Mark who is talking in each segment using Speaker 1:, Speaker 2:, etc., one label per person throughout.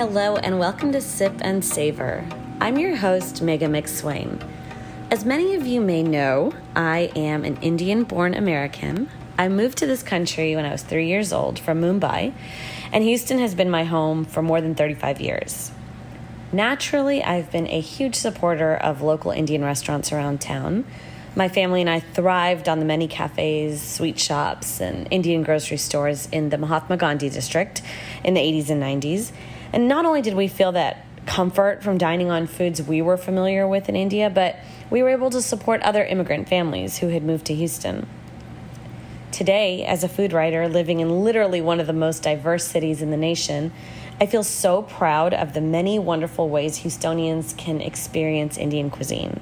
Speaker 1: Hello, and welcome to Sip and Savor. I'm your host, Megha McSwain. As many of you may know, I am an Indian born American. I moved to this country when I was three years old from Mumbai, and Houston has been my home for more than 35 years. Naturally, I've been a huge supporter of local Indian restaurants around town. My family and I thrived on the many cafes, sweet shops, and Indian grocery stores in the Mahatma Gandhi district in the 80s and 90s. And not only did we feel that comfort from dining on foods we were familiar with in India, but we were able to support other immigrant families who had moved to Houston. Today, as a food writer living in literally one of the most diverse cities in the nation, I feel so proud of the many wonderful ways Houstonians can experience Indian cuisine.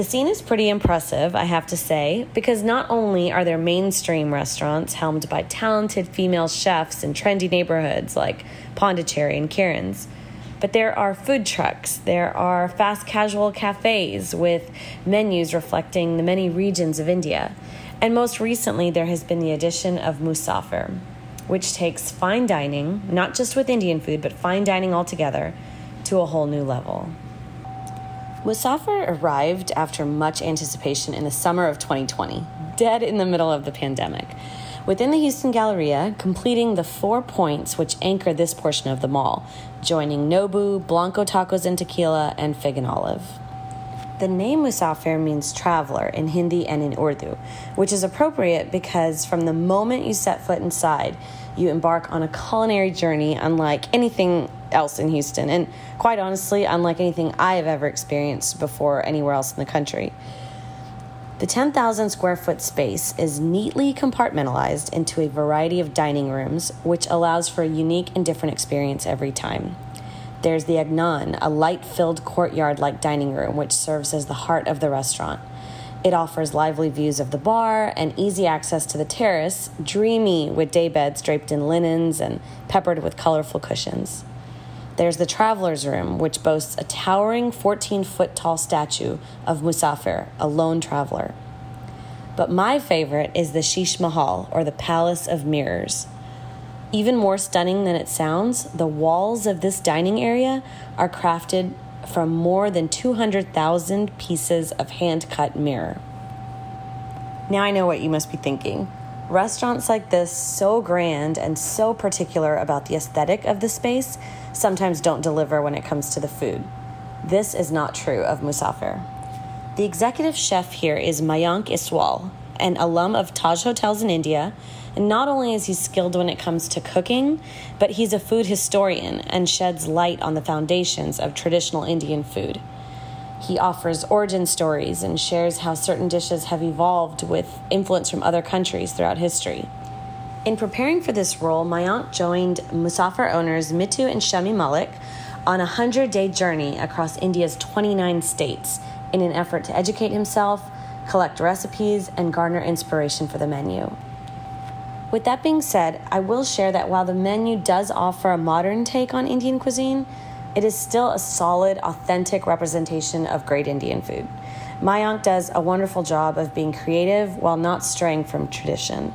Speaker 1: The scene is pretty impressive, I have to say, because not only are there mainstream restaurants helmed by talented female chefs in trendy neighborhoods like Pondicherry and Kiran's, but there are food trucks, there are fast casual cafes with menus reflecting the many regions of India, and most recently there has been the addition of Musafir, which takes fine dining, not just with Indian food, but fine dining altogether, to a whole new level. Musafir arrived after much anticipation in the summer of 2020, dead in the middle of the pandemic, within the Houston Galleria, completing the four points which anchor this portion of the mall, joining Nobu, Blanco Tacos and Tequila, and Fig and Olive. The name Musafir means traveler in Hindi and in Urdu, which is appropriate because from the moment you set foot inside, you embark on a culinary journey unlike anything else in Houston, and quite honestly, unlike anything I have ever experienced before anywhere else in the country. The 10,000 square foot space is neatly compartmentalized into a variety of dining rooms, which allows for a unique and different experience every time. There's the Aangan, a light filled courtyard like dining room, which serves as the heart of the restaurant. It offers lively views of the bar and easy access to the terrace, dreamy with day beds draped in linens and peppered with colorful cushions. There's the Traveler's Room, which boasts a towering 14 foot tall statue of Musafir, a lone traveler. But my favorite is the Sheesh Mahal, or the Palace of Mirrors. Even more stunning than it sounds, the walls of this dining area are crafted from more than 200,000 pieces of hand cut mirror. Now I know what you must be thinking. Restaurants like this, so grand and so particular about the aesthetic of the space, sometimes don't deliver when it comes to the food. This is not true of Musafir. The executive chef here is Mayank Istwal, an alum of Taj Hotels in India and not only is he skilled when it comes to cooking, but he's a food historian and sheds light on the foundations of traditional Indian food. He offers origin stories and shares how certain dishes have evolved with influence from other countries throughout history. In preparing for this role, Mayank joined Musafir owners Mithu and Shami Malik on a 100 day journey across India's 29 states in an effort to educate himself, collect recipes, and garner inspiration for the menu. With that being said, I will share that while the menu does offer a modern take on Indian cuisine, it is still a solid, authentic representation of great Indian food. Mayank does a wonderful job of being creative while not straying from tradition.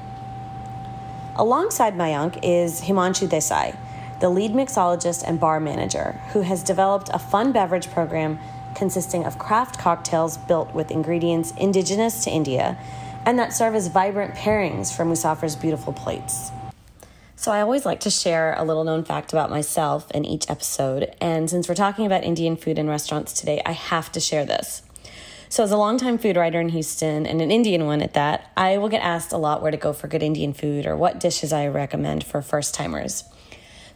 Speaker 1: Alongside Mayank is Himanshu Desai, the lead mixologist and bar manager, who has developed a fun beverage program consisting of craft cocktails built with ingredients indigenous to India and that serve as vibrant pairings for Musafir's beautiful plates. So, I always like to share a little known fact about myself in each episode. And since we're talking about Indian food and restaurants today, I have to share this. So, as a longtime food writer in Houston and an Indian one at that, I will get asked a lot where to go for good Indian food or what dishes I recommend for first timers.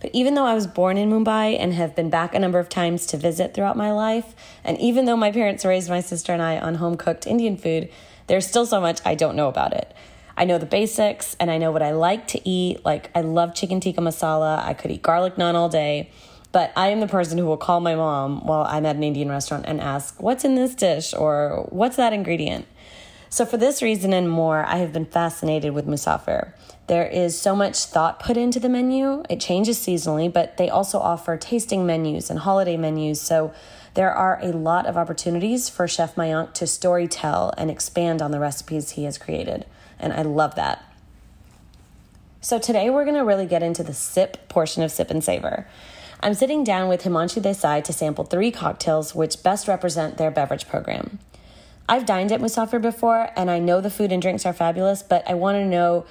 Speaker 1: But even though I was born in Mumbai and have been back a number of times to visit throughout my life, and even though my parents raised my sister and I on home cooked Indian food, there's still so much I don't know about it. I know the basics and I know what I like to eat. Like, I love chicken tikka masala. I could eat garlic naan all day. But I am the person who will call my mom while I'm at an Indian restaurant and ask, What's in this dish? or What's that ingredient? So, for this reason and more, I have been fascinated with Musafir. There is so much thought put into the menu. It changes seasonally, but they also offer tasting menus and holiday menus. So, there are a lot of opportunities for Chef Mayank to story tell and expand on the recipes he has created, and I love that. So, today we're going to really get into the sip portion of Sip and Savor. I'm sitting down with Himanshu Desai to sample three cocktails which best represent their beverage program. I've dined at Musafir before, and I know the food and drinks are fabulous, but I want to know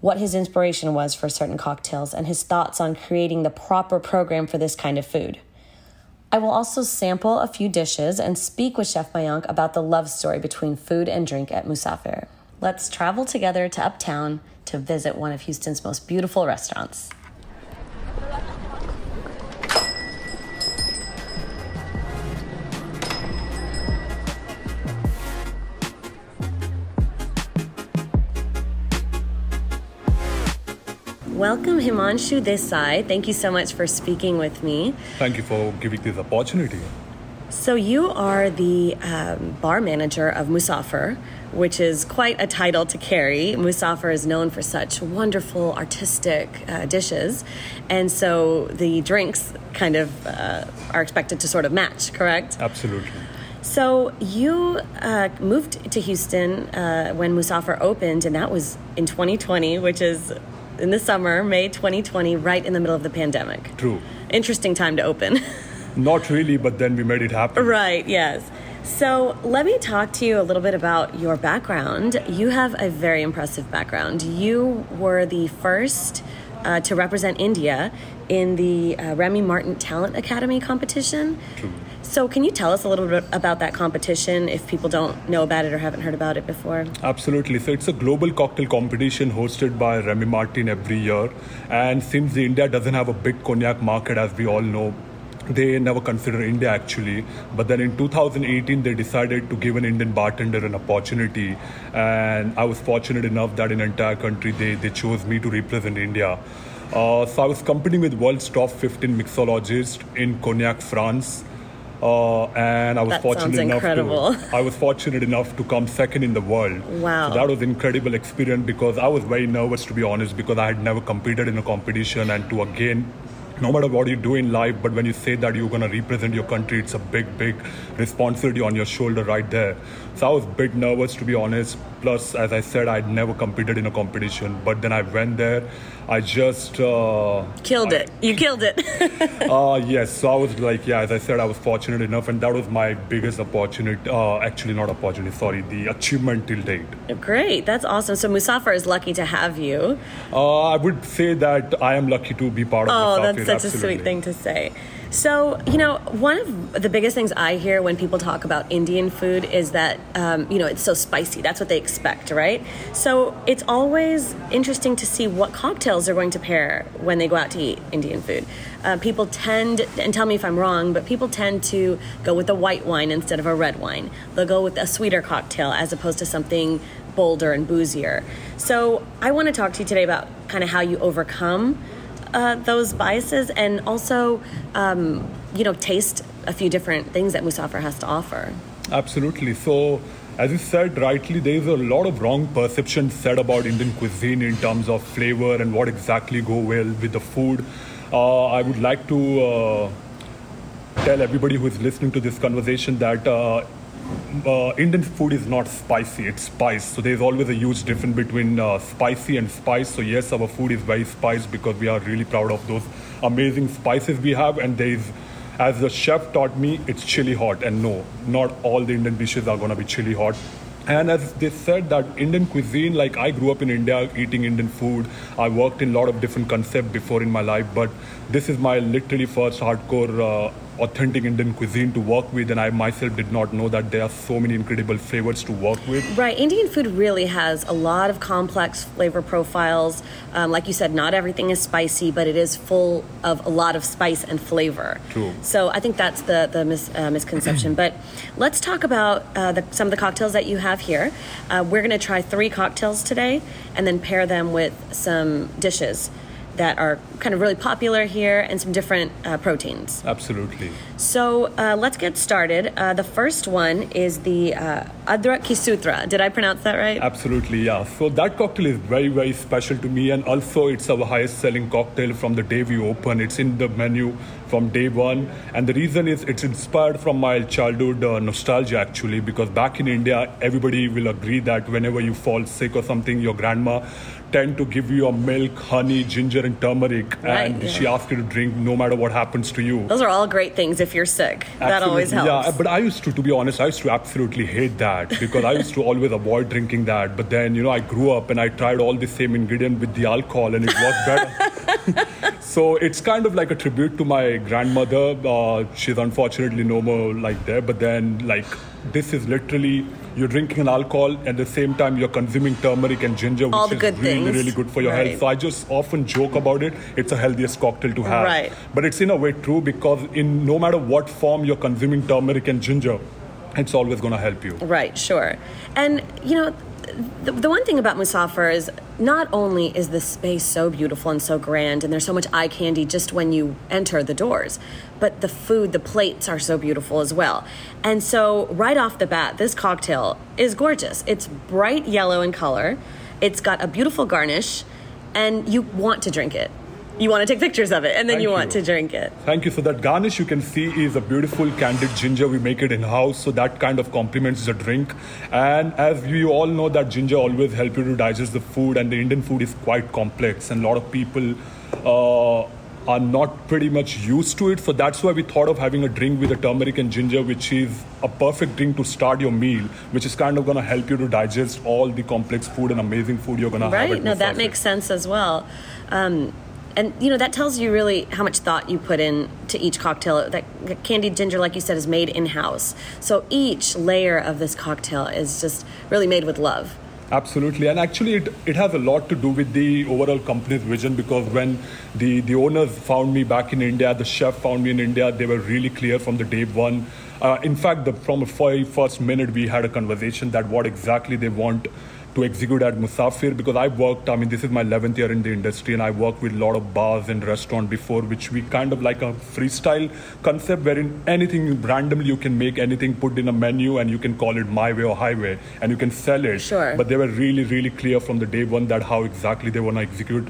Speaker 1: what his inspiration was for certain cocktails and his thoughts on creating the proper program for this kind of food. I will also sample a few dishes and speak with Chef Mayank about the love story between food and drink at Musafir. Let's travel together to Uptown to visit one of Houston's most beautiful restaurants. Welcome, Himanshu Desai. Thank you so much for speaking with me.
Speaker 2: Thank you for giving this opportunity.
Speaker 1: So, you are the um, bar manager of Musafir, which is quite a title to carry. Musafir is known for such wonderful artistic uh, dishes, and so the drinks kind of uh, are expected to sort of match, correct?
Speaker 2: Absolutely.
Speaker 1: So you uh, moved to Houston uh, when Musafir opened, and that was in 2020, which is in the summer, May 2020, right in the middle of the pandemic.
Speaker 2: True.
Speaker 1: Interesting time to open.
Speaker 2: Not really, but then we made it happen.
Speaker 1: right, yes. So let me talk to you a little bit about your background. You have a very impressive background. You were the first uh, to represent India in the uh, Remy Martin Talent Academy competition.
Speaker 2: True.
Speaker 1: So, can you tell us a little bit about that competition if people don't know about it or haven't heard about it before?
Speaker 2: Absolutely. So, it's a global cocktail competition hosted by Remy Martin every year. And since India doesn't have a big cognac market, as we all know, they never consider India actually. But then in 2018, they decided to give an Indian bartender an opportunity. And I was fortunate enough that in entire country, they, they chose me to represent India. Uh, so I was competing with world's top 15 mixologists in Cognac, France. Uh, and I was
Speaker 1: That
Speaker 2: fortunate enough to I was fortunate enough to come second in the world.
Speaker 1: Wow.
Speaker 2: So that was an incredible experience because I was very nervous to be honest because I had never competed in a competition and to again no matter what you do in life, but when you say that you're going to represent your country, it's a big, big responsibility on your shoulder right there. So I was a bit nervous to be honest. Plus, as I said, I'd never competed in a competition, but then I went there. I just uh,
Speaker 1: Killed it. You killed it.
Speaker 2: uh, yes, so I was like, yeah, as I said, I was fortunate enough, and that was my biggest opportunity. Uh, actually, not opportunity, sorry, the achievement till date.
Speaker 1: Great. That's awesome. So, Musafir is lucky to have you.
Speaker 2: Uh, I would say that I am lucky to be part of
Speaker 1: Oh,
Speaker 2: the
Speaker 1: that's such a sweet thing to say. So, you know, one of the biggest things I hear when people talk about Indian food is that, um, you know, it's so spicy. That's what they expect, right? So, it's always interesting to see what cocktails they're going to pair when they go out to eat Indian food. Uh, people tend, and tell me if I'm wrong, but people tend to go with a white wine instead of a red wine. They'll go with a sweeter cocktail as opposed to something bolder and boozier. So, I want to talk to you today about kind of how you overcome uh, those biases and also, um, you know, taste a few different things that Musafir has to offer.
Speaker 2: Absolutely. So, as you said rightly, there is a lot of wrong perceptions said about Indian cuisine in terms of flavor and what exactly go well with the food. Uh, I would like to uh, tell everybody who is listening to this conversation that uh, Indian food is not spicy, it's spice. So there's always a huge difference between uh, spicy and spice. So, yes, our food is very spiced because we are really proud of those amazing spices we have. And there is, as the chef taught me, it's chili hot. And no, not all the Indian dishes are going to be chili hot. And as they said that Indian cuisine, like I grew up in India eating Indian food. I worked in a lot of different concepts before in my life, but this is my literally first hardcore uh, authentic Indian cuisine to work with. And I myself did not know that there are so many incredible flavors to work with.
Speaker 1: Right, Indian food really has a lot of complex flavor profiles. Um, like you said, not everything is spicy, but it is full of a lot of spice and flavor.
Speaker 2: True.
Speaker 1: So I think that's the the mis- uh, misconception. but let's talk about uh, the, some of the cocktails that you have here. Uh, we're going to try three cocktails today, and then pair them with some dishes that are kind of really popular here and some different uh, proteins.
Speaker 2: Absolutely.
Speaker 1: So uh, let's get started. Uh, the first one is the uh, Adrak Ki Sutra. Did I pronounce that right?
Speaker 2: Absolutely, yeah. So that cocktail is very, very special to me, and also it's our highest selling cocktail from the day we open. It's in the menu from day one, and the reason is it's inspired from my childhood uh, nostalgia actually, because back in India, everybody will agree that whenever you fall sick or something, your grandma tend to give you a milk, honey, ginger, and turmeric,
Speaker 1: Right,
Speaker 2: and
Speaker 1: yeah.
Speaker 2: she asks you to drink no matter what happens to you.
Speaker 1: Those are all great things if you're sick. That always
Speaker 2: Absolutely,
Speaker 1: helps.
Speaker 2: Yeah, but I used to, to be honest, I used to absolutely hate that because I used to always avoid drinking that. But then, you know, I grew up and I tried all the same ingredient with the alcohol and it was better. so it's kind of like a tribute to my grandmother. Uh, she's unfortunately no more like there. But then, like, this is literally you're drinking an alcohol at the same time you're consuming turmeric and ginger, which
Speaker 1: All the
Speaker 2: is
Speaker 1: good
Speaker 2: really,
Speaker 1: things.
Speaker 2: really good for your
Speaker 1: Right.
Speaker 2: health. So I just often joke about it. It's a healthiest cocktail to have.
Speaker 1: Right.
Speaker 2: But it's in a way true because in no matter what form you're consuming turmeric and ginger, it's always going to help you.
Speaker 1: Right, sure. And, you know, the, the one thing about Musafir is not only is the space so beautiful and so grand, and there's so much eye candy just when you enter the doors, but the food, the plates are so beautiful as well. And so, right off the bat, this cocktail is gorgeous. It's bright yellow in color, it's got a beautiful garnish, and you want to drink it. You want to take pictures of it, and then
Speaker 2: Thank
Speaker 1: you want
Speaker 2: you.
Speaker 1: to drink it.
Speaker 2: Thank you. So that garnish you can see is a beautiful candied ginger. We make it in house, so that kind of complements the drink. And as we all know, that ginger always help you to digest the food, and the Indian food is quite complex, and a lot of people. Uh, are not pretty much used to it, so that's why we thought of having a drink with a turmeric and ginger, which is a perfect drink to start your meal, which is kind of going to help you to digest all the complex food and amazing food you're going to have.
Speaker 1: Right. No, that makes sense as well. Um, and you know that tells you really how much thought you put in to each cocktail. That candied ginger, like you said, is made in house. So each layer of this cocktail is just really made with love.
Speaker 2: Absolutely, and actually, it, it has a lot to do with the overall company's vision because when the, the owners found me back in India, the chef found me in India, they were really clear from the day one. Uh, in fact, the, from the very first minute, we had a conversation that what exactly they want to execute at Musafir because I worked, I mean, this is my 11th year in the industry and I worked with a lot of bars and restaurants before, which we kind of like a freestyle concept wherein anything randomly you can make anything put in a menu and you can call it my way or highway and you can sell it.
Speaker 1: Sure.
Speaker 2: But they were really, really clear from the day one that how exactly they want to execute.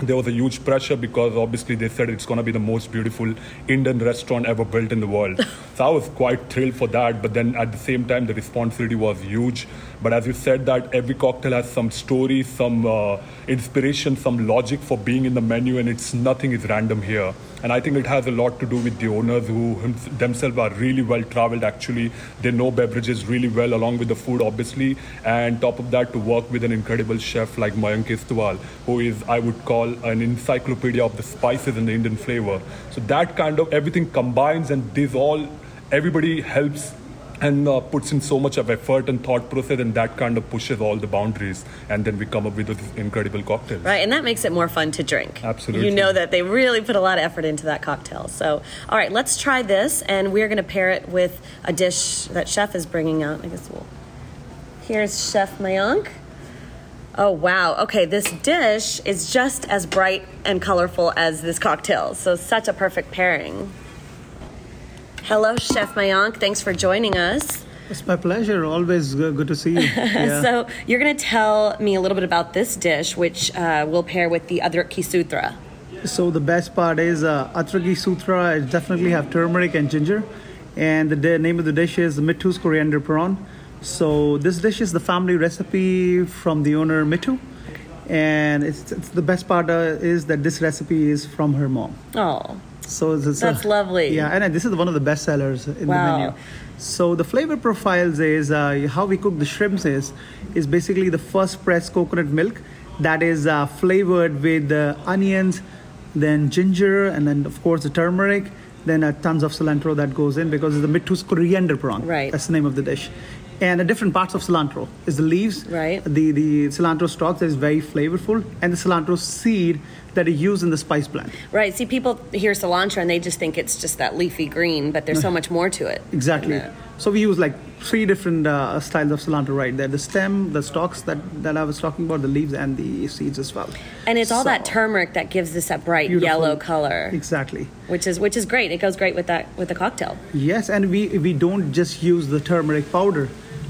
Speaker 2: There was a huge pressure because obviously they said it's going to be the most beautiful Indian restaurant ever built in the world. so I was quite thrilled for that. But then at the same time, the responsibility was huge. But as you said, that every cocktail has some story, some uh, inspiration, some logic for being in the menu, and it's nothing is random here. And I think it has a lot to do with the owners who themselves are really well traveled. Actually, they know beverages really well, along with the food, obviously. And top of that, to work with an incredible chef like Mayank Istwal, who is, I would call, an encyclopedia of the spices and the Indian flavor. So that kind of everything combines, and this all, everybody helps and uh, puts in so much of effort and thought process, and that kind of pushes all the boundaries. And then we come up with this incredible cocktail.
Speaker 1: Right, and that makes it more fun to drink.
Speaker 2: Absolutely.
Speaker 1: You know that they really put a lot of effort into that cocktail. So, all right, let's try this, and we're going to pair it with a dish that Chef is bringing out. I guess we'll. Here's Chef Mayank. Oh, wow. Okay, this dish is just as bright and colorful as this cocktail. So, such a perfect pairing. Hello, Chef Mayank. Thanks for joining us.
Speaker 3: It's my pleasure. Always good to see you. Yeah.
Speaker 1: So, you're going to tell me a little bit about this dish, which uh, we'll pair with the Adrak Ki Sutra.
Speaker 3: So the best part is uh, Adrak Ki Sutra. It definitely have turmeric and ginger, and the di- name of the dish is Mithu's coriander prawn. So this dish is the family recipe from the owner Mithu, and it's, it's the best part uh, is that this recipe is from her mom.
Speaker 1: Oh,
Speaker 3: So it's, it's
Speaker 1: That's lovely.
Speaker 3: Yeah, and uh, this is one of the best sellers in
Speaker 1: Wow.
Speaker 3: the menu. So the flavor profiles is uh, how we cook the shrimps is is basically the first pressed coconut milk that is uh, flavored with uh, onions, then ginger, and then of course the turmeric. Then uh, tons of cilantro that goes in because it's the Mithu's coriander prawn.
Speaker 1: Right.
Speaker 3: That's the name of the dish. And the different parts of cilantro is the leaves,
Speaker 1: Right.
Speaker 3: The the cilantro stalk that is very flavorful, and the cilantro seed that is used in the spice blend.
Speaker 1: right. See, people hear cilantro and they just think it's just that leafy green, but there's so much more to it.
Speaker 3: Exactly. So we use like three different uh, styles of cilantro right there: the stem, the stalks that, that I was talking about, the leaves, and the seeds as well.
Speaker 1: And it's all that turmeric that gives this that bright yellow color,
Speaker 3: Exactly.
Speaker 1: which is which is great. It goes great with that with the cocktail.
Speaker 3: Yes, and we we don't just use the turmeric powder.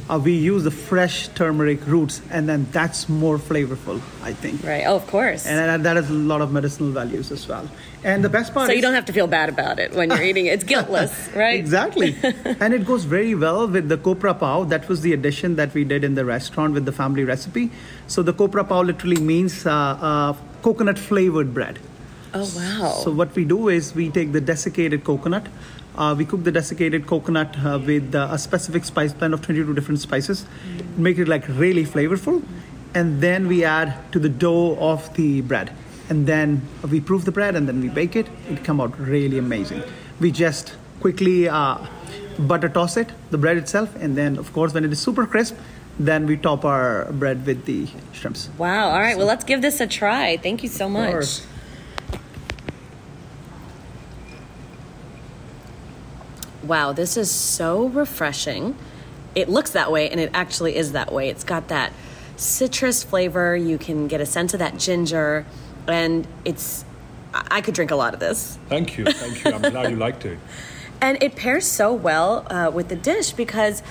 Speaker 3: Uh, we use the fresh turmeric roots, and then that's more flavorful, I think.
Speaker 1: Right. Oh, of course.
Speaker 3: And that has a lot of medicinal values as well. And the best part
Speaker 1: so
Speaker 3: is,
Speaker 1: you don't have to feel bad about it when you're eating it. It's guiltless, right?
Speaker 3: Exactly. and it goes very well with the copra pao. That was the addition that we did in the restaurant with the family recipe. So the copra pao literally means uh, uh, coconut flavored bread.
Speaker 1: Oh, wow.
Speaker 3: So what we do is we take the desiccated coconut, uh, we cook the desiccated coconut uh, with uh, a specific spice blend of 22 different spices, mm. make it like really flavorful, and then we add to the dough of the bread, and then we proof the bread, and then we bake it. It come out really amazing. We just quickly uh, butter toss it, the bread itself, and then of course when it is super crisp, then we top our bread with the shrimps.
Speaker 1: Wow! All right, so, well let's give this a try. Thank you so much. Wow, this is so refreshing. It looks that way, and it actually is that way. It's got that citrus flavor. You can get a sense of that ginger, and it's. I could drink a lot of this.
Speaker 2: Thank you, thank you. I'm glad you liked it.
Speaker 1: And it pairs so well uh, with the dish because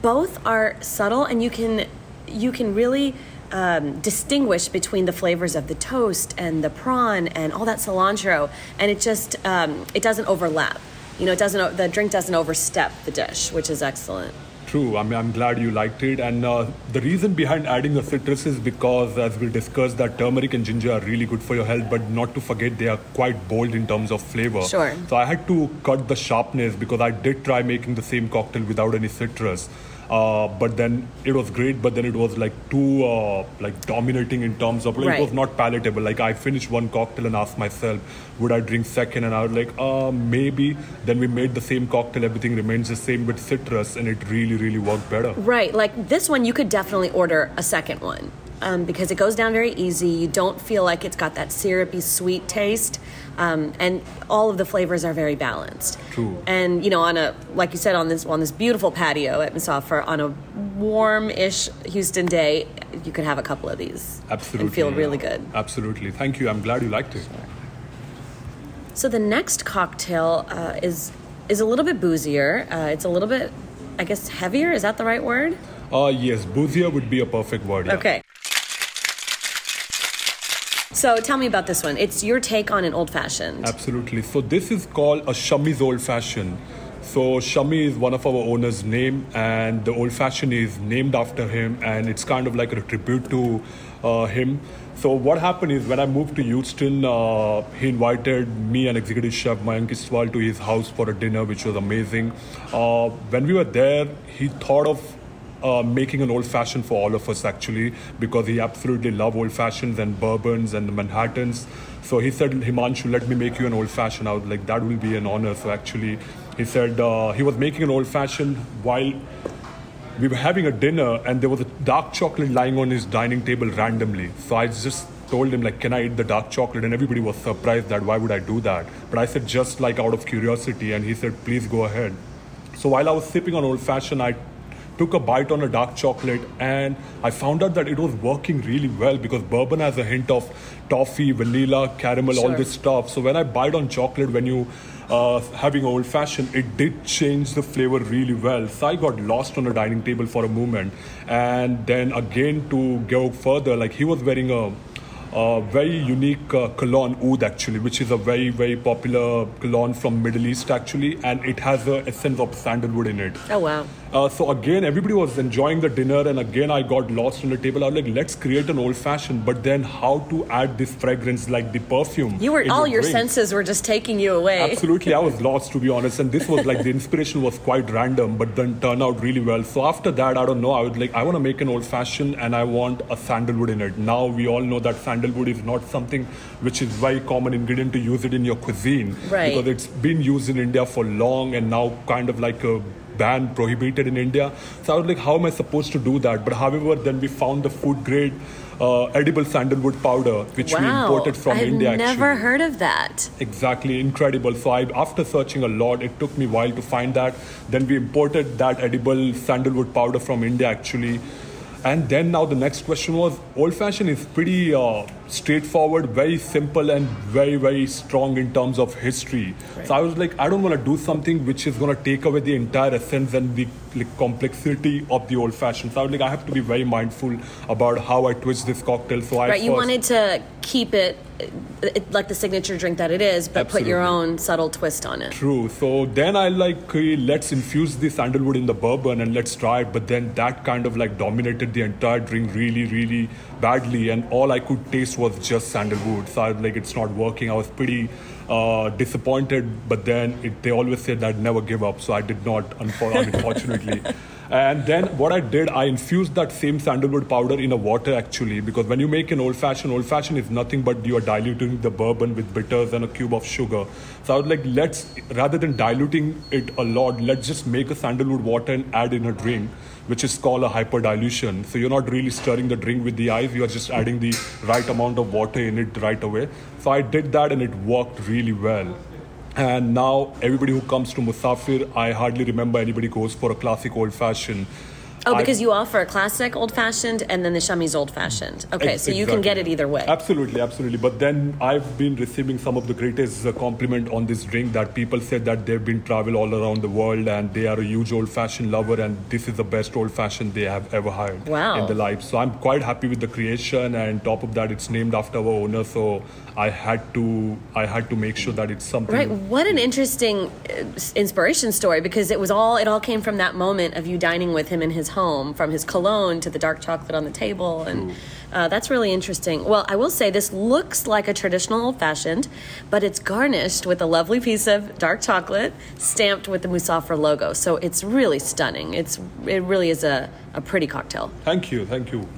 Speaker 1: both are subtle, and you can you can really um, distinguish between the flavors of the toast and the prawn and all that cilantro, and it just um, it doesn't overlap you know, it doesn't the drink doesn't overstep the dish, which is excellent.
Speaker 2: True. I mean, I'm glad you liked it. And uh, the reason behind adding the citrus is because, as we discussed, that turmeric and ginger are really good for your health, but not to forget they are quite bold in terms of flavor.
Speaker 1: Sure.
Speaker 2: So I had to cut the sharpness because I did try making the same cocktail without any citrus. Uh, but then it was great but then it was like too uh, like dominating in terms of like right. it was not palatable. Like i finished one cocktail and asked myself would i drink second? And i was like uh maybe. Then we made the same cocktail. Everything remains the same with citrus and it really really worked better.
Speaker 1: Right. Like this one you could definitely order a second one um, because it goes down very easy. You don't feel like it's got that syrupy sweet taste, um, and all of the flavors are very balanced.
Speaker 2: True.
Speaker 1: And you know, on a like you said on this on this beautiful patio at Musafir on a warm-ish Houston day, you could have a couple of these.
Speaker 2: Absolutely.
Speaker 1: And feel really good.
Speaker 2: Absolutely. Thank you. I'm glad you liked it.
Speaker 1: So the next cocktail uh, is is a little bit boozier. Uh, it's a little bit, I guess, heavier. Is that the right word?
Speaker 2: Uh, yes, boozier would be a perfect word. Yeah.
Speaker 1: Okay. So tell me about this one. It's your take on an old fashioned.
Speaker 2: Absolutely. So this is called a Shami's old fashioned. So Shami is one of our owner's name, and the old fashioned is named after him, and it's kind of like a tribute to uh, him. So what happened is when I moved to Houston, uh, he invited me and executive chef Mayank Istwal to his house for a dinner, which was amazing. Uh, when we were there, he thought of uh, making an old fashioned for all of us actually because he absolutely loved old fashions and bourbons and the Manhattans. So he said, Himanshu, let me make you an old fashioned. I was like, that will be an honor. So actually, he said uh, he was making an old fashioned while we were having a dinner and there was a dark chocolate lying on his dining table randomly. So I just told him like can i eat the dark chocolate and everybody was surprised that why would i do that but i said just like out of curiosity and he said please go ahead so while i was sipping on old fashioned i took a bite on a dark chocolate and I found out that it was working really well because bourbon has a hint of toffee, vanilla, caramel, sure. all this stuff. So when I bite on chocolate, when you uh, having old fashioned, it did change the flavor really well. So I got lost on a dining table for a moment, and then again to go further, like he was wearing a a very unique uh, cologne oud actually which is a very very popular cologne from middle east actually and it has the essence of sandalwood in it.
Speaker 1: Oh wow.
Speaker 2: Uh, so again everybody was enjoying the dinner and again i got lost on the table. I was like let's create an old fashioned but then how to add this fragrance like the perfume
Speaker 1: you were all your drink. senses were just taking you away.
Speaker 2: Absolutely i was lost to be honest and this was like the inspiration was quite random but then turned out really well. So after that i don't know i was like i want to make an old fashioned and i want a sandalwood in it. Now we all know that sandalwood sandalwood is not something which is very common ingredient to use it in your cuisine
Speaker 1: right.
Speaker 2: because it's been used in India for long and now kind of like a ban prohibited in India. So I was like, how am I supposed to do that? But however, then we found the food grade uh, edible sandalwood powder, which
Speaker 1: wow.
Speaker 2: we imported from
Speaker 1: I've
Speaker 2: India.
Speaker 1: I've never heard of that.
Speaker 2: Exactly, incredible. So I, after searching a lot, it took me a while to find that. Then we imported that edible sandalwood powder from India actually and then now the next question was old fashioned is pretty uh, straightforward, very simple, and very, very strong in terms of history.
Speaker 1: Right.
Speaker 2: So I was like, I don't want to do something which is going to take away the entire essence and the like, complexity of the old fashioned. So I was like, I have to be very mindful about how I twist this cocktail. So I
Speaker 1: Right, you
Speaker 2: first-
Speaker 1: wanted to keep it, it like the signature drink that it is, but put your own subtle twist on it.
Speaker 2: True. So then I like okay, let's infuse the sandalwood in the bourbon and let's try it. But then that kind of like dominated the entire drink really, really badly, and all I could taste was just sandalwood. So I was like, it's not working. I was pretty uh, disappointed. But then it, they always said that never give up. So I did not, unfortunately. And then what I did, I infused that same sandalwood powder in a water actually, because when you make an old fashioned, old fashioned is nothing but you are diluting the bourbon with bitters and a cube of sugar. So I was like, let's rather than diluting it a lot, let's just make a sandalwood water and add in a drink, which is called a hyper dilution. So you're not really stirring the drink with the eyes, you are just adding the right amount of water in it right away. So I did that and it worked really well. And now everybody who comes to Musafir, I hardly remember anybody goes for a classic old fashioned.
Speaker 1: Oh, because you offer a classic old fashioned and then the Shami's old fashioned. Okay, so you can get it either way.
Speaker 2: Absolutely, absolutely. But then I've been receiving some of the greatest uh, compliment on this drink that people said that they've been travel all around the world and they are a huge old fashioned lover and this is the best old fashioned they have ever had
Speaker 1: Wow.
Speaker 2: in their life. So I'm quite happy with the creation and top of that it's named after our owner. So I had to I had to make sure that it's something
Speaker 1: Right. What an interesting uh, inspiration story because it was all it all came from that moment of you dining with him in his home, from his cologne to the dark chocolate on the table, and uh, that's really interesting. Well, I will say this looks like a traditional old fashioned, but it's garnished with a lovely piece of dark chocolate stamped with the Musafir logo. So it's really stunning. It's it really is a, a pretty cocktail.
Speaker 2: Thank you, thank you.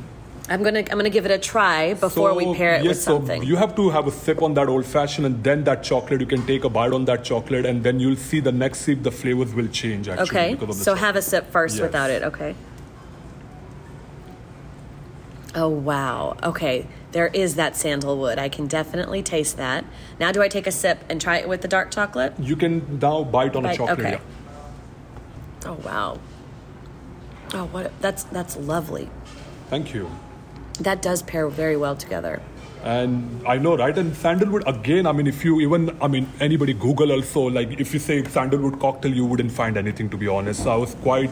Speaker 1: I'm gonna I'm gonna give it a try before we pair it
Speaker 2: yes,
Speaker 1: with something.
Speaker 2: So you have to have a sip on that old fashioned and then that chocolate. You can take a bite on that chocolate and then you'll see the next sip the flavors will change actually.
Speaker 1: okay. So
Speaker 2: chocolate.
Speaker 1: have a sip first
Speaker 2: Yes.
Speaker 1: without it. Okay. Oh wow. Okay. There is that sandalwood. I can definitely taste that. Now do I take a sip and try it with the dark chocolate?
Speaker 2: You can now bite on
Speaker 1: Bite,
Speaker 2: a chocolate.
Speaker 1: okay.
Speaker 2: yeah.
Speaker 1: Oh wow. Oh what that's that's lovely.
Speaker 2: Thank you.
Speaker 1: That does pair very well together.
Speaker 2: And I know, right? And sandalwood again. I mean, if you even, I mean, anybody Google also, like if you say sandalwood cocktail, you wouldn't find anything to be honest. So I was quite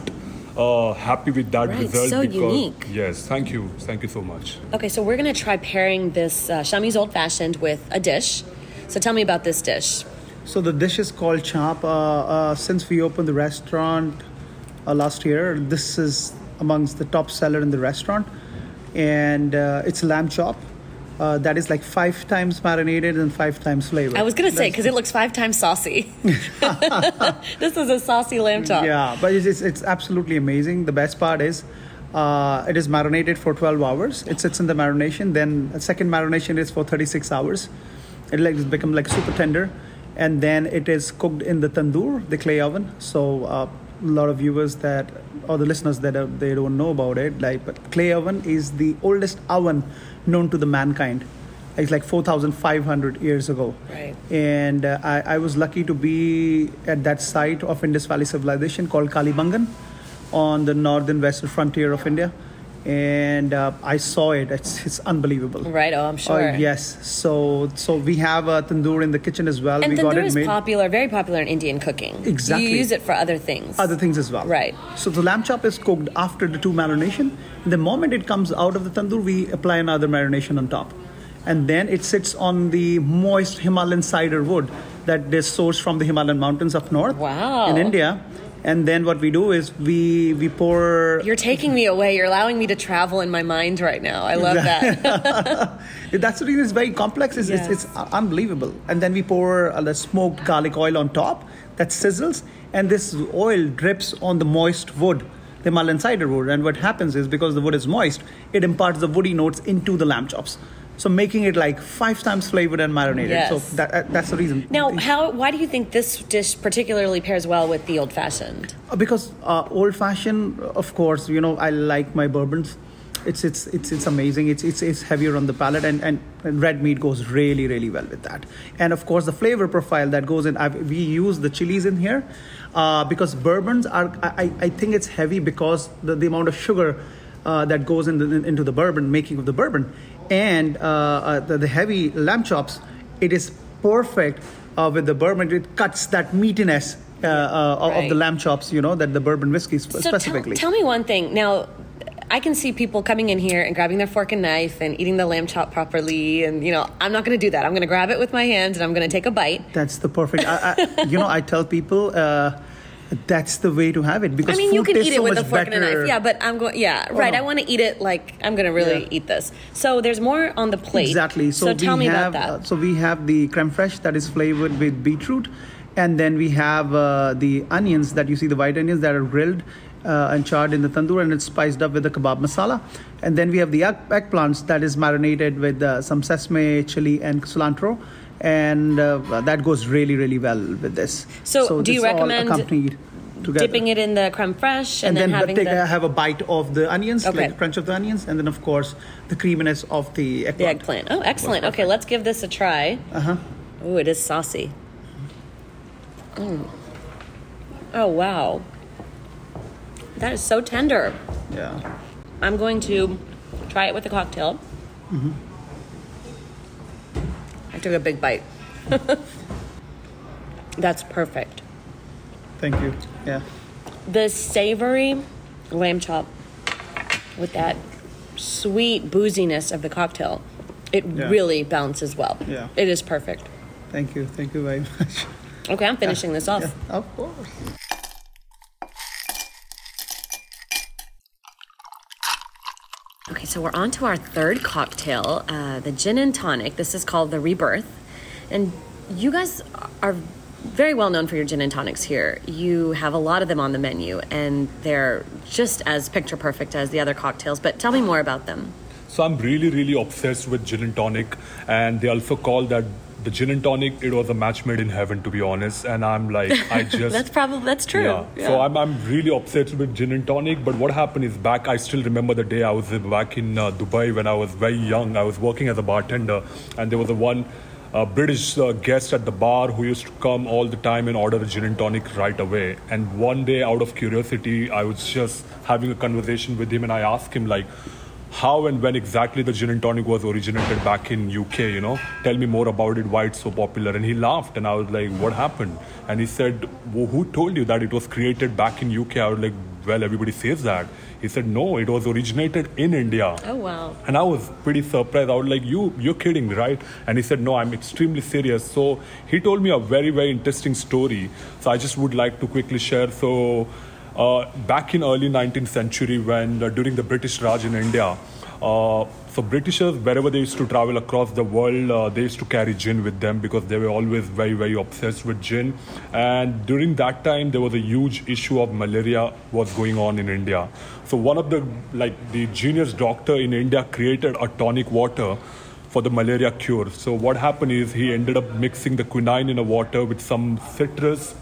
Speaker 2: uh, happy with that
Speaker 1: Right,
Speaker 2: result.
Speaker 1: so
Speaker 2: because,
Speaker 1: unique.
Speaker 2: Yes, thank you, thank you so much.
Speaker 1: Okay, so we're gonna try pairing this uh, Shami's Old Fashioned with a dish. So tell me about this dish.
Speaker 3: So the dish is called chop. Uh, uh, since we opened the restaurant uh, last year, this is amongst the top seller in the restaurant, and uh, it's lamb chop. Uh, that is like five times marinated and five times flavored.
Speaker 1: I was gonna say because it looks five times saucy. this is a saucy lamb chop.
Speaker 3: Yeah, but it's, it's, it's absolutely amazing. The best part is uh, it is marinated for 12 hours. It sits in the marination. Then a second marination is for 36 hours. It like it's become like super tender, and then it is cooked in the tandoor, the clay oven. So uh, a lot of viewers that or the listeners that uh, they don't know about it, like but clay oven is the oldest oven known to the mankind. It's like 4,500 years ago
Speaker 1: Right.
Speaker 3: and uh, I, I was lucky to be at that site of Indus Valley civilization called Kalibangan on the northern western frontier of India, and uh, I saw it. It's, it's unbelievable.
Speaker 1: Right. Oh, I'm
Speaker 3: Uh,
Speaker 1: sure.
Speaker 3: yes. So so we have a tandoor in the kitchen as well.
Speaker 1: And
Speaker 3: we got
Speaker 1: tandoor
Speaker 3: it
Speaker 1: is
Speaker 3: made.
Speaker 1: popular, very popular in Indian cooking.
Speaker 3: Exactly.
Speaker 1: You use it for other things.
Speaker 3: other things as well.
Speaker 1: Right.
Speaker 3: So the lamb chop is cooked after the two marination. The moment it comes out of the tandoor, we apply another marination on top. And then it sits on the moist Himalayan cedar wood that is sourced from the Himalayan mountains up north
Speaker 1: Wow.
Speaker 3: in India. And then what we do is we we pour
Speaker 1: You're taking me away. You're allowing me to travel in my mind right now. I love that.
Speaker 3: That's the reason it's very complex. It's,
Speaker 1: Yes.
Speaker 3: it's, it's unbelievable. And then we pour uh, the smoked garlic oil on top that sizzles, and this oil drips on the moist wood, the Himalayan cedar wood. And what happens is because the wood is moist, it imparts the woody notes into the lamb chops. So making it like five times flavored and marinated.
Speaker 1: Yes.
Speaker 3: So that, that's the reason.
Speaker 1: now, how? Why do you think this dish particularly pairs well with the old fashioned?
Speaker 3: Uh, because uh, old fashioned of course you know i like my bourbons it's it's it's it's amazing it's it's, it's heavier on the palate and, and and red meat goes really really well with that and of course the flavor profile that goes in I've, we use the chilies in here uh, because bourbons are I, I think it's heavy because the, the amount of sugar uh, that goes in the, into the bourbon, making of the bourbon, and uh, uh, the, the heavy lamb chops. It is perfect uh, with the bourbon. It cuts that meatiness uh, uh, of- of the lamb chops, you know, that the bourbon whiskey sp-
Speaker 1: So tell,
Speaker 3: specifically.
Speaker 1: tell me one thing. Now, I can see people coming in here and grabbing their fork and knife and eating the lamb chop properly. And, you know, I'm not going to do that. I'm going to grab it with my hands and I'm going to take a bite.
Speaker 3: That's the perfect. I, I, you know, I tell people uh, that's the way to have it because
Speaker 1: I mean, you can eat it
Speaker 3: so
Speaker 1: with a fork and a knife. Yeah, but I'm going, yeah, right.
Speaker 3: no.
Speaker 1: I want to eat it like I'm going to really
Speaker 3: Yeah.
Speaker 1: eat this. So there's more on the plate.
Speaker 3: Exactly. So,
Speaker 1: tell
Speaker 3: we
Speaker 1: me
Speaker 3: have,
Speaker 1: about that.
Speaker 3: uh, so we have the creme fraiche that is flavored with beetroot, and then we have uh, the onions that you see the white onions that are grilled uh, and charred in the tandoor, and it's spiced up with the kebab masala. And then we have the egg, eggplants that is marinated with uh, some sesame, chili, and cilantro. And uh, that goes really, really well with this.
Speaker 1: So do you
Speaker 3: this all
Speaker 1: recommend
Speaker 3: accompanied together.
Speaker 1: Dipping it in the creme fraiche and,
Speaker 3: and,
Speaker 1: then,
Speaker 3: then,
Speaker 1: having
Speaker 3: take,
Speaker 1: the,
Speaker 3: have a bite of the onions,
Speaker 1: Okay.
Speaker 3: like the crunch of the onions, and then of course the creaminess of the eggplant.
Speaker 1: the eggplant. Oh, excellent. Okay, let's give this a try.
Speaker 3: Uh huh.
Speaker 1: Oh, it is saucy. Mm. Oh, wow. That is so tender.
Speaker 3: Yeah.
Speaker 1: I'm going to try it with a cocktail.
Speaker 3: Mm-hmm.
Speaker 1: Took a big bite. That's perfect.
Speaker 3: Thank you. Yeah.
Speaker 1: The savory lamb chop with that sweet booziness of the cocktail, it
Speaker 3: Yeah.
Speaker 1: really balances well.
Speaker 3: Yeah.
Speaker 1: It is perfect.
Speaker 3: Thank you. Thank you very much.
Speaker 1: Okay, I'm finishing this off.
Speaker 3: Yeah, of course.
Speaker 1: Okay, so we're on to our third cocktail, uh, the gin and tonic. This is called the Rebirth. And you guys are very well known for your gin and tonics here. You have a lot of them on the menu, and they're just as picture perfect as the other cocktails. But tell me more about them.
Speaker 2: So I'm really, really obsessed with gin and tonic, and they also call that the gin and tonic. It was a match made in heaven, to be honest. And I'm like, I just
Speaker 1: That's probably that's true.
Speaker 2: Yeah. So I'm, I'm really obsessed with gin and tonic. But what happened is back, I still remember the day I was back in uh, Dubai when I was very young. I was working as a bartender, and there was a one uh, British uh, guest at the bar who used to come all the time and order a gin and tonic right away. And one day, out of curiosity, I was just having a conversation with him, and I asked him like how and when exactly the gin and tonic was originated back in UK, you know? Tell me more about it, why it's so popular. And he laughed and I was like, what happened? And he said, well, who told you that it was created back in UK? I was like, well, everybody says that. He said, no, it was originated in India.
Speaker 1: Oh wow.
Speaker 2: And I was pretty surprised. I was like, "You, you're kidding, right?" And he said, "No, I'm extremely serious." So he told me a very, very interesting story. So I just would like to quickly share. So uh, back in early 19th century, when uh, during the British Raj in India, uh, so Britishers, wherever they used to travel across the world, uh, they used to carry gin with them because they were always very, very obsessed with gin. And during that time, there was a huge issue of malaria was going on in India. So one of the like the genius doctor in India created a tonic water for the malaria cure. So what happened is he ended up mixing the quinine in a water with some citrus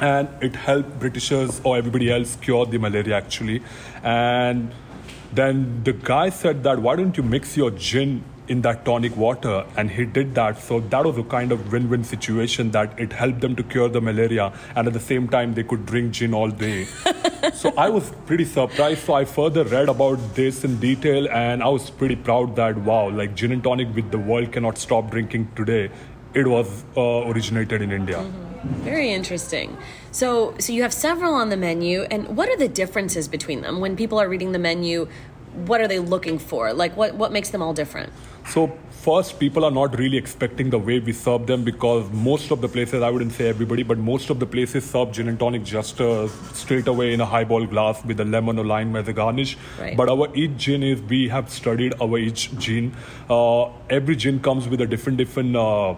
Speaker 2: and it helped Britishers or everybody else cure the malaria actually. And then the guy said that why don't you mix your gin in that tonic water? And he did that. So that was a kind of win-win situation that it helped them to cure the malaria. And at the same time they could drink gin all day. So i was pretty surprised. So i further read about this in detail and i was pretty proud that wow like gin and tonic with the world cannot stop drinking today. It was uh, originated in india
Speaker 1: Very interesting. So, so you have several on the menu, and what are the differences between them? When people are reading the menu, what are they looking for? Like, what what makes them all different?
Speaker 2: So first, people are not really expecting the way we serve them because most of the places, I wouldn't say everybody, but most of the places serve gin and tonic just uh, straight away in a highball glass with a lemon or lime as a garnish.
Speaker 1: Right.
Speaker 2: But our each gin is we have studied our each gin. Uh, every gin comes with a different different. Uh,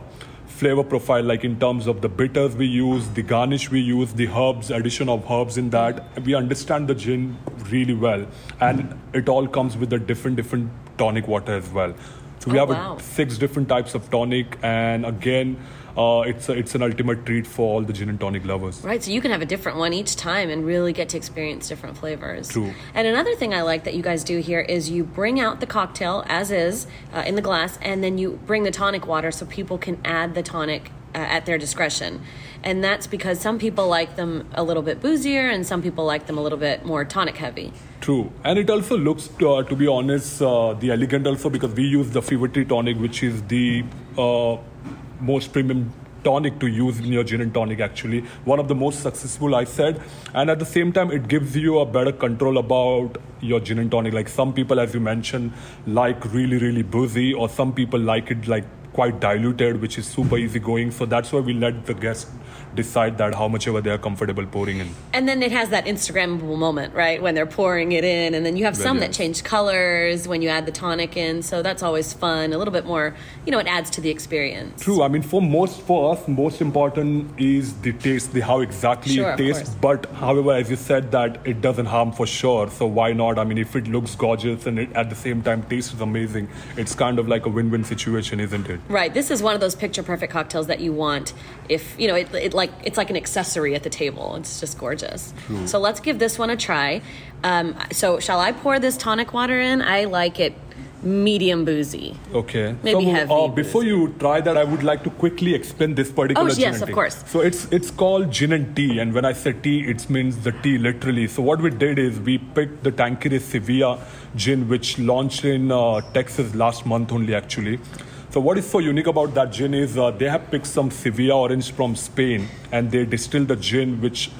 Speaker 2: flavor profile like in terms of the bitters we use the garnish we use the herbs addition of herbs in that we understand the gin really well. And it all comes with a different different tonic water as well. So we
Speaker 1: Oh,
Speaker 2: have
Speaker 1: wow.
Speaker 2: a, six different types of tonic. And again uh, it's a, it's an ultimate treat for all the gin and tonic lovers
Speaker 1: Right, so you can have a different one each time and really get to experience different flavors.
Speaker 2: True.
Speaker 1: And another thing I like that you guys do here is you bring out the cocktail as is uh, in the glass, and then you bring the tonic water so people can add the tonic uh, at their discretion. And that's because some people like them a little bit boozier and some people like them a little bit more tonic heavy.
Speaker 2: True, and it also looks, uh, to be honest, uh, the elegant also because we use the Fever Tree tonic, which is the uh, most premium tonic to use in your gin and tonic actually. One of the most successful i said. And at the same time it gives you a better control about your gin and tonic. Like some people as you mentioned like really really boozy or some people like it like quite diluted which is super easy going so that's why we let the guest decide that how much ever they are comfortable pouring in.
Speaker 1: And then it has that Instagrammable moment, right? When they're pouring it in, and then you have some that change colors when you add the tonic in. So that's always fun. A little bit more, you know, it adds to the experience.
Speaker 2: True. I mean, for most for us, most important is the taste, the how exactly
Speaker 1: sure,
Speaker 2: it tastes. But however, as you said, that it doesn't harm for sure. So why not? I mean, if it looks gorgeous and it at the same time tastes amazing, it's kind of like a win-win situation, isn't it?
Speaker 1: Right. This is one of those picture perfect cocktails that you want if you know it, it like it's like an accessory at the table. It's just gorgeous. So let's give this one a try. Um, so shall I pour this tonic water in? I like it medium boozy.
Speaker 2: Okay.
Speaker 1: Maybe
Speaker 2: so,
Speaker 1: heavy.
Speaker 2: Uh, before you try that, I would like to quickly explain this particular
Speaker 1: oh,
Speaker 2: gin
Speaker 1: yes, of course.
Speaker 2: So it's it's called gin and tea, and when I say tea, it means the tea literally. So what we did is we picked the Tanqueray Sevilla gin, which launched in uh, Texas last month only, actually. So what is so unique about that gin is uh, they have picked some Sevilla orange from Spain and they distill the gin which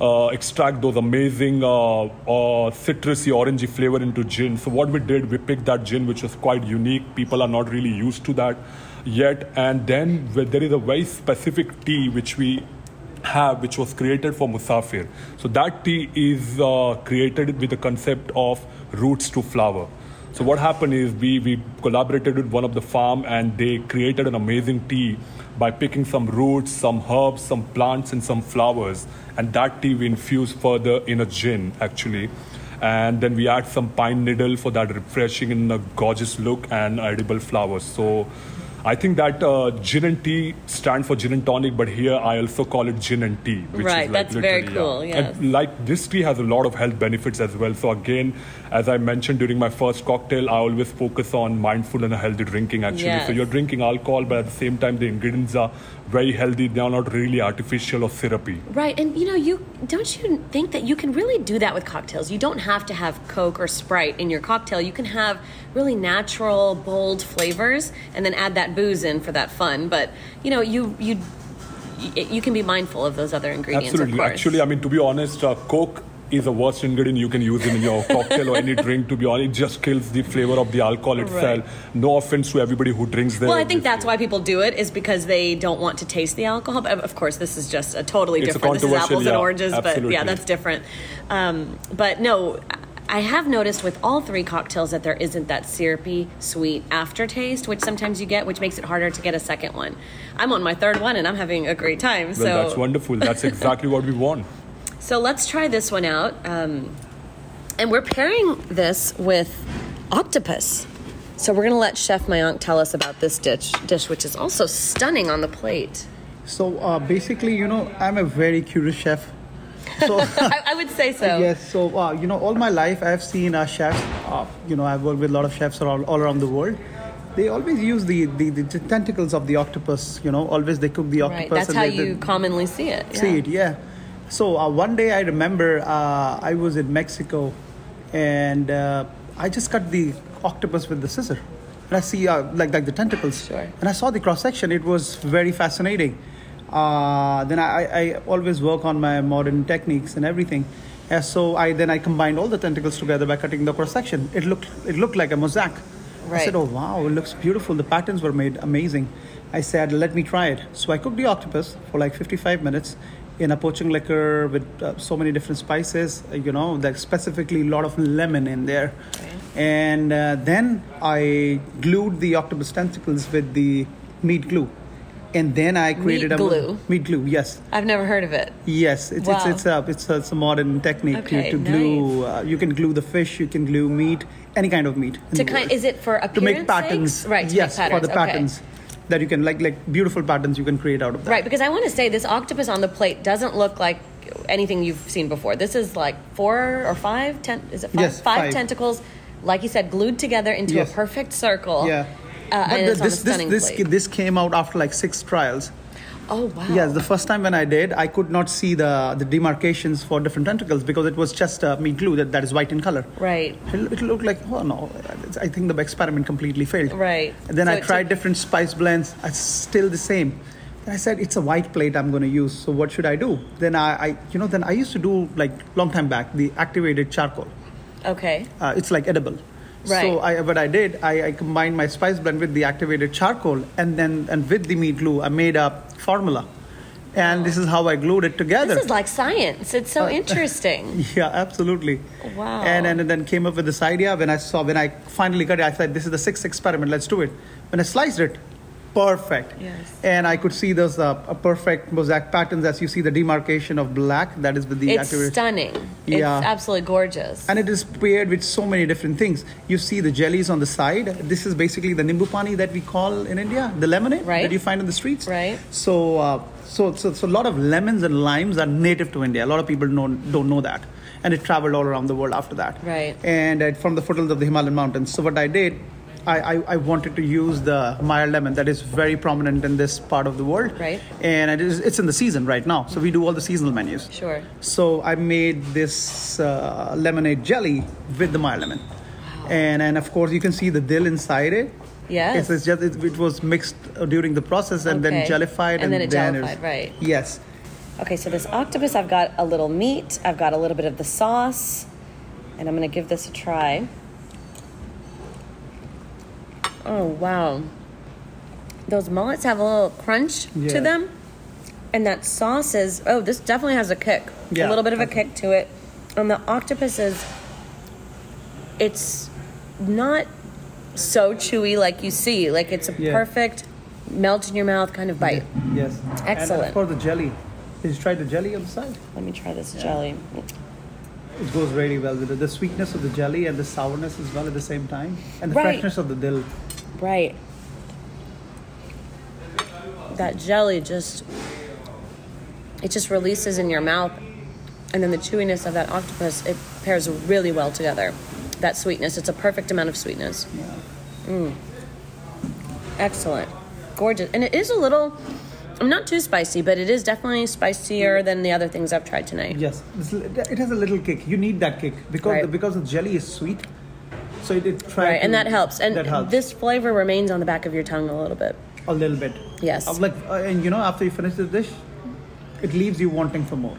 Speaker 2: uh, extract those amazing uh, uh, citrusy orangey flavor into gin. So what we did, we picked that gin which was quite unique. People are not really used to that yet. And then there is a very specific tea which we have which was created for Musafir. So that tea is uh, created with the concept of roots to flower. So what happened is we, we collaborated with one of the farm and they created an amazing tea by picking some roots, some herbs, some plants and some flowers. And that tea we infuse further in a gin actually. And then we add some pine needle for that refreshing and a gorgeous look and edible flowers. So I think that uh, gin and tea stand for gin and tonic, but here I also call it gin and tea.
Speaker 1: Which right, is like that's very cool. Yeah. Yes.
Speaker 2: And like this tea has a lot of health benefits as well. So again, as I mentioned during my first cocktail, I always focus on mindful and healthy drinking. Actually,
Speaker 1: yes.
Speaker 2: so you're drinking alcohol, but at the same time, the ingredients are very healthy. They are not really artificial or syrupy.
Speaker 1: Right, and you know, you don't you think that you can really do that with cocktails? You don't have to have Coke or Sprite in your cocktail. You can have really natural, bold flavors, and then add that booze in for that fun. But you know, you you you can be mindful of those other ingredients.
Speaker 2: Absolutely. Actually, I mean, to be honest, uh, Coke is the worst ingredient you can use in your cocktail or any drink. To be honest, it just kills the flavor of the alcohol itself. Right. No offense to everybody who drinks there.
Speaker 1: Well, I think that's why people do it is because they don't want to taste the alcohol. But of course, this is just a totally
Speaker 2: it's
Speaker 1: different.
Speaker 2: A
Speaker 1: this is apples
Speaker 2: yeah,
Speaker 1: and oranges,
Speaker 2: absolutely.
Speaker 1: but yeah, that's different. Um, but no. I have noticed with all three cocktails that there isn't that syrupy, sweet aftertaste, which sometimes you get, which makes it harder to get a second one. I'm on my third one and I'm having a great time.
Speaker 2: Well,
Speaker 1: so
Speaker 2: that's wonderful. That's exactly what we want.
Speaker 1: So let's try this one out. Um, and we're pairing this with octopus. So we're going to let Chef Mayank tell us about this dish, dish which is also stunning on the plate.
Speaker 3: So uh, basically, you know, I'm a very curious chef.
Speaker 1: So I, I, would say so.
Speaker 3: Yes. So uh, you know, all my life I've seen uh, chefs. Uh, you know, I've worked with a lot of chefs all, all around the world. They always use the, the, the, tentacles of the octopus. You know, always they cook the octopus.
Speaker 1: Right. That's how
Speaker 3: they,
Speaker 1: you they, commonly see it.
Speaker 3: Yeah. See it, yeah. So uh, one day I remember uh, I was in Mexico, and uh, I just cut the octopus with the scissor, and I see uh, like like the tentacles,
Speaker 1: sure.
Speaker 3: and I saw the cross section. It was very fascinating. Uh, then I, I always work on my modern techniques and everything. And so I then I combined all the tentacles together by cutting the cross section. It looked it looked like a mosaic.
Speaker 1: Right.
Speaker 3: I said, "Oh wow, it looks beautiful. The patterns were made amazing." I said, "Let me try it." So I cooked the octopus for like 55 minutes in a poaching liquor with uh, so many different spices. Uh, you know, like specifically a lot of lemon in there. Okay. And uh, then I glued the octopus tentacles with the meat glue and then I created
Speaker 1: meat glue.
Speaker 3: a meat glue. Yes,
Speaker 1: I've never heard of it.
Speaker 3: Yes, it's
Speaker 1: wow.
Speaker 3: it's it's a it's a, it's a modern technique
Speaker 1: okay,
Speaker 3: to, to glue. Uh, you can glue the fish. You can glue meat, any kind of meat.
Speaker 1: To kind, is it for appearance
Speaker 3: to make patterns?
Speaker 1: Sakes? Right.
Speaker 3: yes,
Speaker 1: patterns.
Speaker 3: for the patterns.
Speaker 1: Okay.
Speaker 3: That you can like like beautiful patterns you can create out of that.
Speaker 1: Right, because I want to say this octopus on the plate doesn't look like anything you've seen before. This is like four or five ten is it five?
Speaker 3: Yes,
Speaker 1: five,
Speaker 3: five.
Speaker 1: tentacles, like you said, glued together into
Speaker 3: yes.
Speaker 1: a perfect circle.
Speaker 3: Yeah.
Speaker 1: Uh,
Speaker 3: but
Speaker 1: and
Speaker 3: the,
Speaker 1: it's
Speaker 3: this
Speaker 1: on a
Speaker 3: this this
Speaker 1: plate.
Speaker 3: this came out after like six trials.
Speaker 1: Oh wow.
Speaker 3: Yes, the first time when I did, I could not see the, the demarcations for different tentacles because it was just uh, meat glue that, that is white in color.
Speaker 1: Right.
Speaker 3: It, it looked like, oh no, I think the experiment completely failed.
Speaker 1: Right.
Speaker 3: And then
Speaker 1: So
Speaker 3: I tried
Speaker 1: took-
Speaker 3: different spice blends. It's still the same. I said, it's a white plate I'm going to use. So what should I do? Then I, I, you know, then I used to do like long time back the activated charcoal.
Speaker 1: Okay.
Speaker 3: Uh, it's like edible.
Speaker 1: Right.
Speaker 3: So I, what I did, I, I combined my spice blend with the activated charcoal, and then and with the meat glue, I made a formula, and this is how I glued it together.
Speaker 1: This is like science. It's so uh, interesting.
Speaker 3: Yeah, absolutely.
Speaker 1: Wow.
Speaker 3: And, and then came up with this idea when I saw when I finally got it. I said, "This is the sixth experiment. Let's do it." When I sliced it, perfect.
Speaker 1: Yes.
Speaker 3: And I could see those uh, a perfect mosaic patterns as you see the demarcation of black. That is with the
Speaker 1: It's
Speaker 3: activated.
Speaker 1: stunning.
Speaker 3: Yeah.
Speaker 1: It's absolutely gorgeous.
Speaker 3: And it is paired with so many different things. You see the jellies on the side. This is basically the nimbu pani that we call in India, the lemonade
Speaker 1: Right.
Speaker 3: that you find in the streets.
Speaker 1: Right.
Speaker 3: So, uh, so, so, so a lot of lemons and limes are native to India. A lot of people know, don't know that, and it traveled all around the world after that.
Speaker 1: Right.
Speaker 3: And uh, from the foothills of the Himalayan mountains. So what I did. I, I, I wanted to use the Meyer lemon that is very prominent in this part of the world.
Speaker 1: Right.
Speaker 3: And it is, it's in the season right now. So we do all the seasonal menus.
Speaker 1: Sure.
Speaker 3: So I made this uh, lemonade jelly with the Meyer lemon, and and of course you can see the dill inside it.
Speaker 1: Yes.
Speaker 3: It's, it's just it, it was mixed uh, during the process and
Speaker 1: Okay.
Speaker 3: then jellified
Speaker 1: And then it
Speaker 3: was-
Speaker 1: jellified, right.
Speaker 3: Yes.
Speaker 1: Okay, so this octopus, I've got a little meat, I've got a little bit of the sauce, and I'm gonna give this a try. Oh, wow. Those mullets have a little crunch
Speaker 3: Yeah.
Speaker 1: to them. And that sauce is, oh, this definitely has a kick. A little bit of a kick to it. And the octopus is, it's not so chewy like you see. Like it's a
Speaker 3: Yeah.
Speaker 1: perfect melt in your mouth kind of bite.
Speaker 3: Yes.
Speaker 1: Excellent.
Speaker 3: course the jelly. Did you try the jelly on the side?
Speaker 1: Let me try this jelly.
Speaker 3: It goes really well with it. The sweetness of the jelly and the sourness as well at the same time, and the
Speaker 1: Right.
Speaker 3: freshness of the dill.
Speaker 1: Right. That jelly just it just releases in your mouth and then the chewiness of that octopus it pairs really well together. That sweetness, it's a perfect amount of sweetness. Mm. Excellent. Gorgeous. And it is a little I'm not too spicy, but it is definitely spicier than the other things I've tried tonight.
Speaker 3: Yes, it has a little kick. You need that kick because
Speaker 1: Right.
Speaker 3: the, because the jelly is sweet, so it, it.
Speaker 1: Right, and that helps. And
Speaker 3: that helps.
Speaker 1: this flavor remains on the back of your tongue a little bit.
Speaker 3: a little bit.
Speaker 1: Yes.
Speaker 3: Uh, Like, uh, and you know, after you finish the dish, it leaves you wanting for more.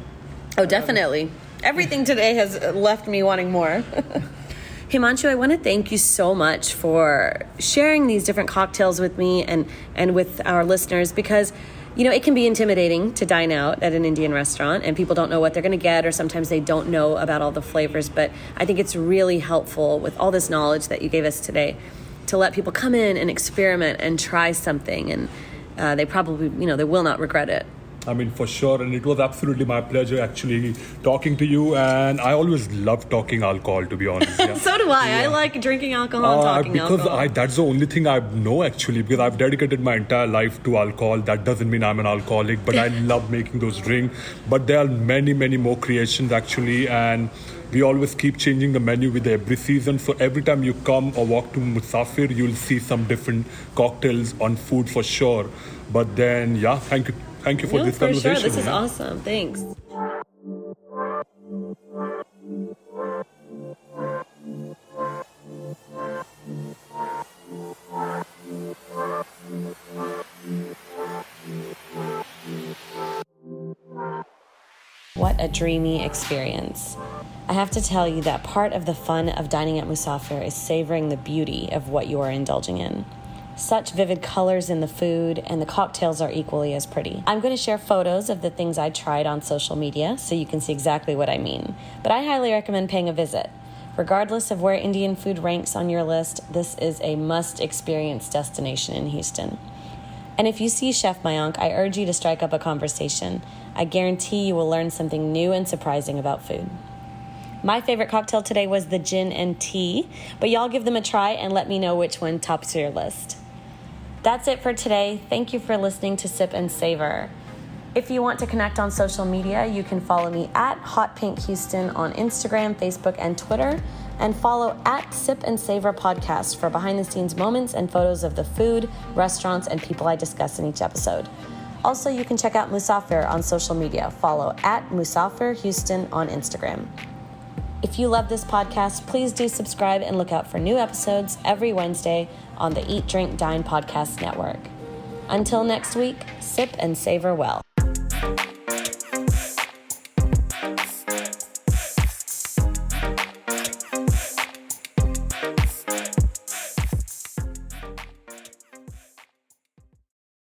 Speaker 1: Oh, definitely. Everything today has left me wanting more. Himanshu, I want to thank you so much for sharing these different cocktails with me and, and with our listeners because, you know, it can be intimidating to dine out at an Indian restaurant and people don't know what they're going to get or sometimes they don't know about all the flavors. But I think it's really helpful with all this knowledge that you gave us today to let people come in and experiment and try something. And uh, they probably, you know, they will not regret it.
Speaker 2: I mean, for sure, and it was absolutely my pleasure actually talking to you. And I always love talking alcohol, to be honest. Yeah.
Speaker 1: So do I. I like drinking alcohol and
Speaker 2: Uh,
Speaker 1: talking
Speaker 2: because
Speaker 1: alcohol.
Speaker 2: I, that's the only thing I know actually because I've dedicated my entire life to alcohol. That doesn't mean I'm an alcoholic, but I love making those drinks. But there are many, many more creations actually, and we always keep changing the menu with every season. So every time you come or walk to Musafir, you'll see some different cocktails on food for sure. But then, yeah, thank you, thank you for
Speaker 1: no,
Speaker 2: this
Speaker 1: for
Speaker 2: conversation.
Speaker 1: sure. This is awesome. Thanks. What a dreamy experience. I have to tell you that part of the fun of dining at Musafir is savoring the beauty of what you are indulging in. Such vivid colors in the food, and the cocktails are equally as pretty. I'm going to share photos of the things I tried on social media so you can see exactly what I mean. But I highly recommend paying a visit. Regardless of where Indian food ranks on your list, this is a must experience destination in Houston. And if you see Chef Mayank, I urge you to strike up a conversation. I guarantee you will learn something new and surprising about food. My favorite cocktail today was the gin and tea, but y'all give them a try and let me know which one tops your list. That's it for today. Thank you for listening to Sip and Savor. If you want to connect on social media, you can follow me at Hot Pink Houston on Instagram, Facebook, and Twitter, and follow at Sip and Savor Podcast for behind the scenes moments and photos of the food, restaurants, and people I discuss in each episode. Also, you can check out Musafir on social media. Follow at Musafir Houston on Instagram. If you love this podcast, please do subscribe and look out for new episodes every Wednesday on the Eat, Drink, Dine podcast network. Until next week, sip and savor well.